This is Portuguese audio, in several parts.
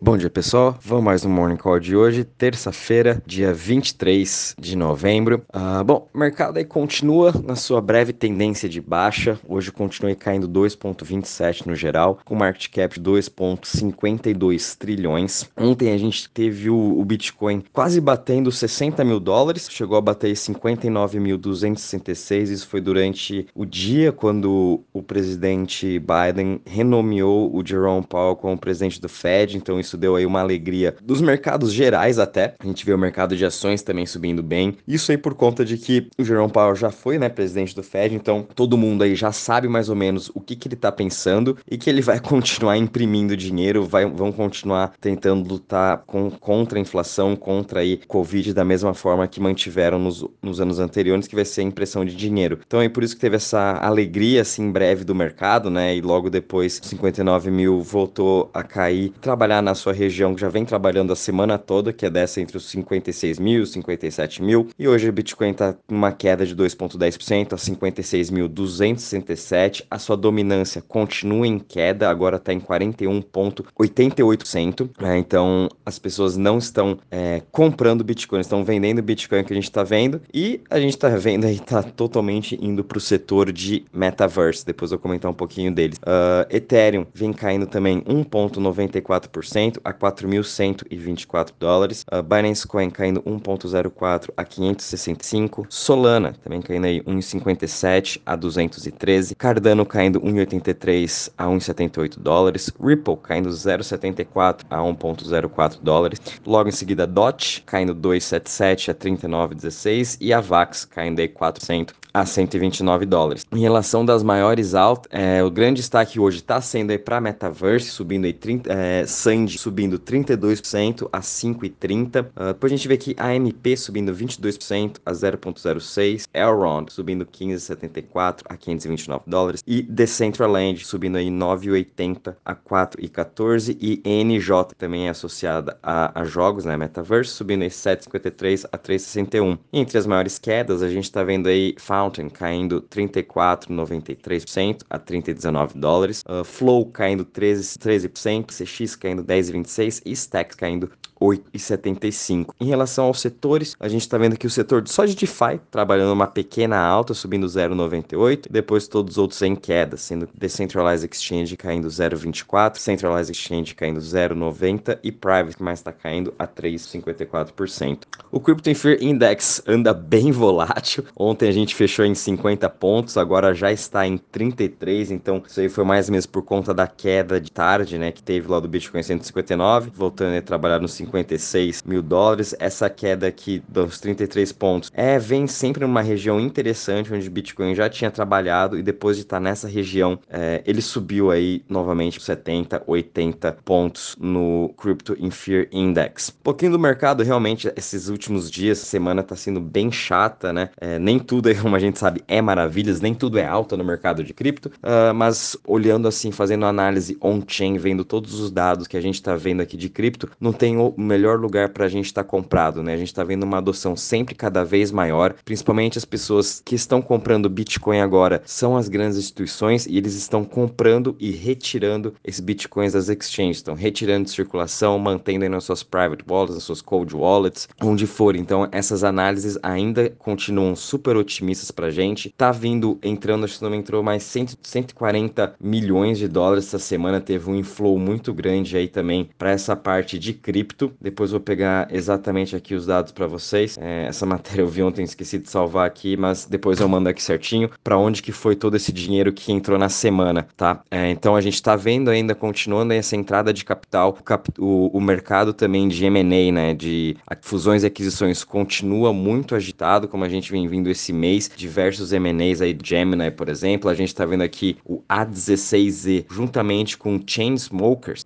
Bom dia, pessoal. Vamos mais um Morning Call de hoje, terça-feira, dia 23 de novembro. Uh, bom, o mercado aí continua na sua breve tendência de baixa. Hoje continua caindo 2,27 no geral, com market cap de 2,52 trilhões. Ontem a gente teve o, o, Bitcoin quase batendo 60 mil dólares, chegou a bater 59.266. Isso foi durante o dia quando o presidente Biden renomeou o Jerome Powell como presidente do Fed. Então, isso isso deu aí uma alegria dos mercados gerais até. A gente vê o mercado de ações também subindo bem. Isso aí por conta de que o Jerome Powell já foi, né, presidente do Fed, então todo mundo aí já sabe mais ou menos o que, que ele tá pensando e que ele vai continuar imprimindo dinheiro, vai, vão continuar tentando lutar com, contra a inflação, contra aí Covid da mesma forma que mantiveram nos, nos anos anteriores, que vai ser a impressão de dinheiro. Então é por isso que teve essa alegria assim breve do mercado, né, e logo depois 59 mil voltou a cair, trabalhar na sua região que já vem trabalhando a semana toda, que é dessa entre os 56 mil e 57 mil, e hoje o Bitcoin está uma queda de 2,10% a 56.267. A sua dominância continua em queda, agora está em 41,88%. Né? Então as pessoas não estão é, comprando Bitcoin, estão vendendo Bitcoin que a gente está vendo, e a gente está vendo aí, está totalmente indo para o setor de metaverse. Depois eu vou comentar um pouquinho deles. Uh, Ethereum vem caindo também 1,94% a 4.124 dólares. A Binance Coin caindo 1.04 a 565. Solana também caindo aí 1.57 a 213. Cardano caindo 1.83 a 1.78 dólares. Ripple caindo 0.74 a 1.04 dólares. Logo em seguida DOT caindo 2.77 a 39.16 e a Vax caindo aí 400 a 129 dólares. Em relação das maiores altas, é, o grande destaque hoje está sendo aí para Metaverse, subindo aí 30, é, Sandy subindo 32% a 5,30. Uh, depois a gente vê aqui AMP subindo 22% a 0,06. Elrond subindo 15,74 a 529 dólares. E Decentraland subindo aí 9,80 a 4,14. E NJ também é associada a, a jogos, né? Metaverse, subindo aí 7,53 a 3,61. Entre as maiores quedas, a gente está vendo aí Fountain caindo 34,93% a 30,19 dólares. Uh, Flow caindo 13%, 13% CX caindo 10,26% e Stacks caindo 8,75. Em relação aos setores, a gente está vendo aqui o setor só de DeFi trabalhando uma pequena alta, subindo 0,98, depois todos os outros em queda, sendo Decentralized Exchange caindo 0,24, Centralized Exchange caindo 0,90 e Private que mais está caindo a 3,54%. O Crypto Fear Index anda bem volátil. Ontem a gente fechou em 50 pontos, agora já está em 33, então isso aí foi mais mesmo por conta da queda de tarde, né, que teve lá do Bitcoin 159, voltando a trabalhar nos 56 mil dólares. Essa queda aqui dos 33 pontos é vem sempre numa região interessante onde o Bitcoin já tinha trabalhado e depois de estar nessa região é, ele subiu aí novamente 70, 80 pontos no Crypto in Fear Index. Um pouquinho do mercado realmente esses últimos dias, semana tá sendo bem chata, né? É, nem tudo, como a gente sabe, é maravilhas, nem tudo é alta no mercado de cripto, uh, mas olhando assim, fazendo análise on-chain, vendo todos os dados que a gente está vendo aqui de cripto, não tem o melhor lugar para a gente estar tá comprado, né? A gente está vendo uma adoção sempre cada vez maior, principalmente as pessoas que estão comprando Bitcoin agora são as grandes instituições e eles estão comprando e retirando esses Bitcoins das exchanges, estão retirando de circulação, mantendo aí nas suas private wallets, nas suas cold wallets, onde for. Então, essas análises ainda continuam super otimistas para a gente. Tá vindo, entrando, acho que não entrou mais 100, 140 milhões de dólares essa semana, teve um inflow muito grande aí também para essa parte de cripto. Depois vou pegar exatamente aqui os dados para vocês. É, essa matéria eu vi ontem, esqueci de salvar aqui, mas depois eu mando aqui certinho para onde que foi todo esse dinheiro que entrou na semana, tá? É, então a gente está vendo ainda, continuando essa entrada de capital, o, cap, o, o mercado também de M&A, né, de fusões e aquisições continua muito agitado, como a gente vem vindo esse mês, diversos M&As aí, Gemini, por exemplo, a gente está vendo aqui o A16Z, juntamente com Chainsmokers,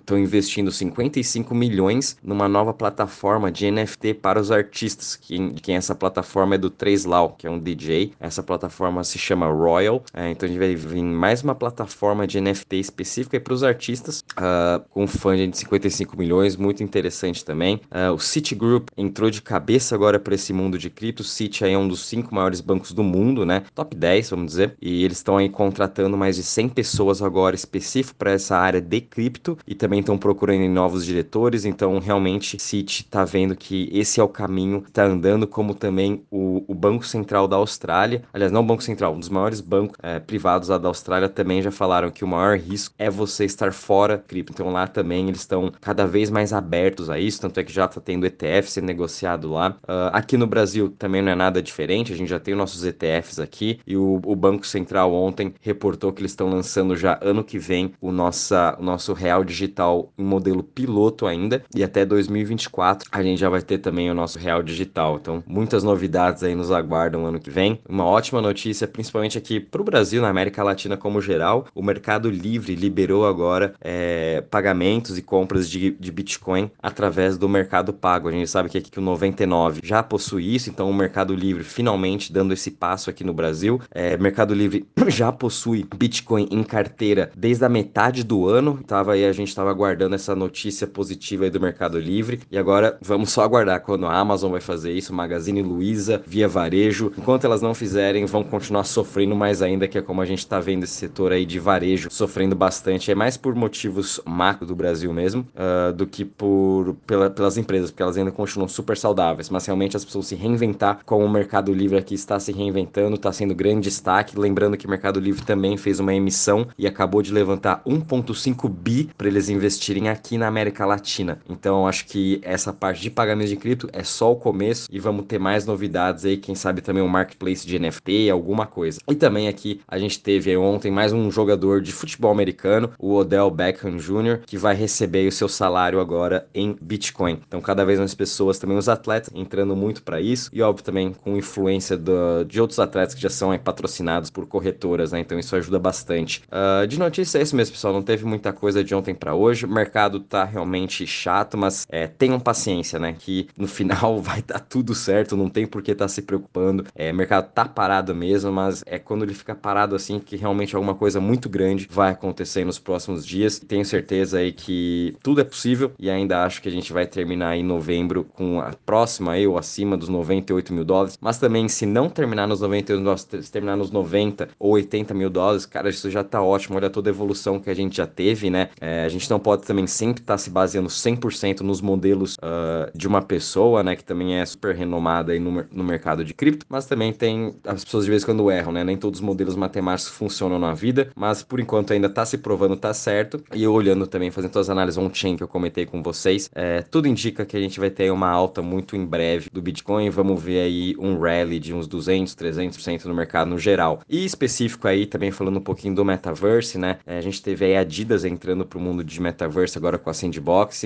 estão é, investindo 55 milhões milhões numa nova plataforma de NFT para os artistas. Quem, quem essa plataforma é do 3Law, que é um DJ. Essa plataforma se chama Royal. É, então a gente vai vir mais uma plataforma de NFT específica para os artistas, uh, com funding de 55 milhões, muito interessante também. Uh, o Citigroup entrou de cabeça agora para esse mundo de cripto. O Citi é um dos cinco maiores bancos do mundo, né? Top 10, vamos dizer. E eles estão aí contratando mais de 100 pessoas agora específico para essa área de cripto e também estão procurando novos diretores. Então, realmente, Citi está vendo que esse é o caminho, está andando como também o, o, Banco Central da Austrália. Aliás, não o Banco Central, um dos maiores bancos é, privados da Austrália também já falaram que o maior risco é você estar fora cripto. Então, lá também eles estão cada vez mais abertos a isso. Tanto é que já está tendo ETF sendo negociado lá. Uh, aqui no Brasil também não é nada diferente. A gente já tem nossos ETFs aqui e o, o Banco Central ontem reportou que eles estão lançando já ano que vem o, nossa, o nosso real digital em modelo piloto ainda. E até 2024 a gente já vai ter também o nosso real digital. Então, muitas novidades aí nos aguardam ano que vem. Uma ótima notícia, principalmente aqui para o Brasil, na América Latina como geral. O Mercado Livre liberou agora é, pagamentos e compras de, de Bitcoin através do Mercado Pago. A gente sabe que aqui que o 99 já possui isso, então o Mercado Livre finalmente dando esse passo aqui no Brasil. É, Mercado Livre já possui Bitcoin em carteira desde a metade do ano. Tava aí, a gente estava aguardando essa notícia positiva do Mercado Livre. E agora vamos só aguardar quando a Amazon vai fazer isso, Magazine Luiza, Via Varejo. Enquanto elas não fizerem, vão continuar sofrendo mais ainda, que é como a gente está vendo esse setor aí de varejo sofrendo bastante. É mais por motivos macro do Brasil mesmo, uh, do que por pela, pelas empresas, porque elas ainda continuam super saudáveis. Mas realmente as pessoas se reinventar, como o Mercado Livre aqui está se reinventando, está sendo grande destaque. Lembrando que o Mercado Livre também fez uma emissão e acabou de levantar 1,5 bi para eles investirem aqui na América Latina. Então, acho que essa parte de pagamento de cripto é só o começo e vamos ter mais novidades aí. Quem sabe também um marketplace de NFT, alguma coisa. E também aqui a gente teve ontem mais um jogador de futebol americano, o Odell Beckham Jr., que vai receber o seu salário agora em Bitcoin. Então, cada vez mais pessoas, também os atletas, entrando muito para isso e, óbvio, também com influência do, de outros atletas que já são patrocinados por corretoras, né? Então, isso ajuda bastante. Uh, de notícia é isso mesmo, pessoal. Não teve muita coisa de ontem para hoje. O mercado tá realmente chato, mas é, tenham paciência, né? Que no final vai dar tudo certo, não tem por que estar tá se preocupando. É, o mercado tá parado mesmo, mas é quando ele fica parado assim que realmente alguma coisa muito grande vai acontecer nos próximos dias. Tenho certeza aí que tudo é possível e ainda acho que a gente vai terminar em novembro com a próxima aí ou acima dos 98 mil dólares. Mas também, se não terminar nos 98 mil dólares, se terminar nos 90 ou 80 mil dólares, cara, isso já tá ótimo. Olha toda a evolução que a gente já teve, né? É, a gente não pode também sempre estar tá se baseando 100% nos modelos uh, de uma pessoa, né? Que também é super renomada aí no, no mercado de cripto, mas também tem as pessoas de vez em quando erram, né? Nem todos os modelos matemáticos funcionam na vida, mas por enquanto ainda tá se provando, tá certo. E eu olhando também, fazendo todas as análises on-chain que eu comentei com vocês, é, tudo indica que a gente vai ter uma alta muito em breve do Bitcoin. Vamos ver aí um rally de uns 200, 300% no mercado no geral. E específico aí, também falando um pouquinho do metaverse, né? É, a gente teve aí Adidas entrando pro mundo de metaverse agora com a Sandbox. Sandbox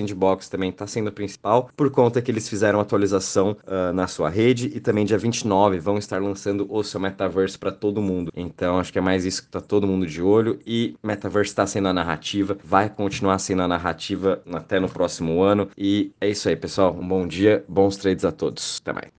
também tá sendo o principal por conta que eles fizeram atualização uh, na sua rede e também dia 29 vão estar lançando o seu metaverse para todo mundo. Então acho que é mais isso que tá todo mundo de olho e metaverse está sendo a narrativa, vai continuar sendo a narrativa até no próximo ano. E é isso aí, pessoal. Um bom dia, bons trades a todos. Até mais.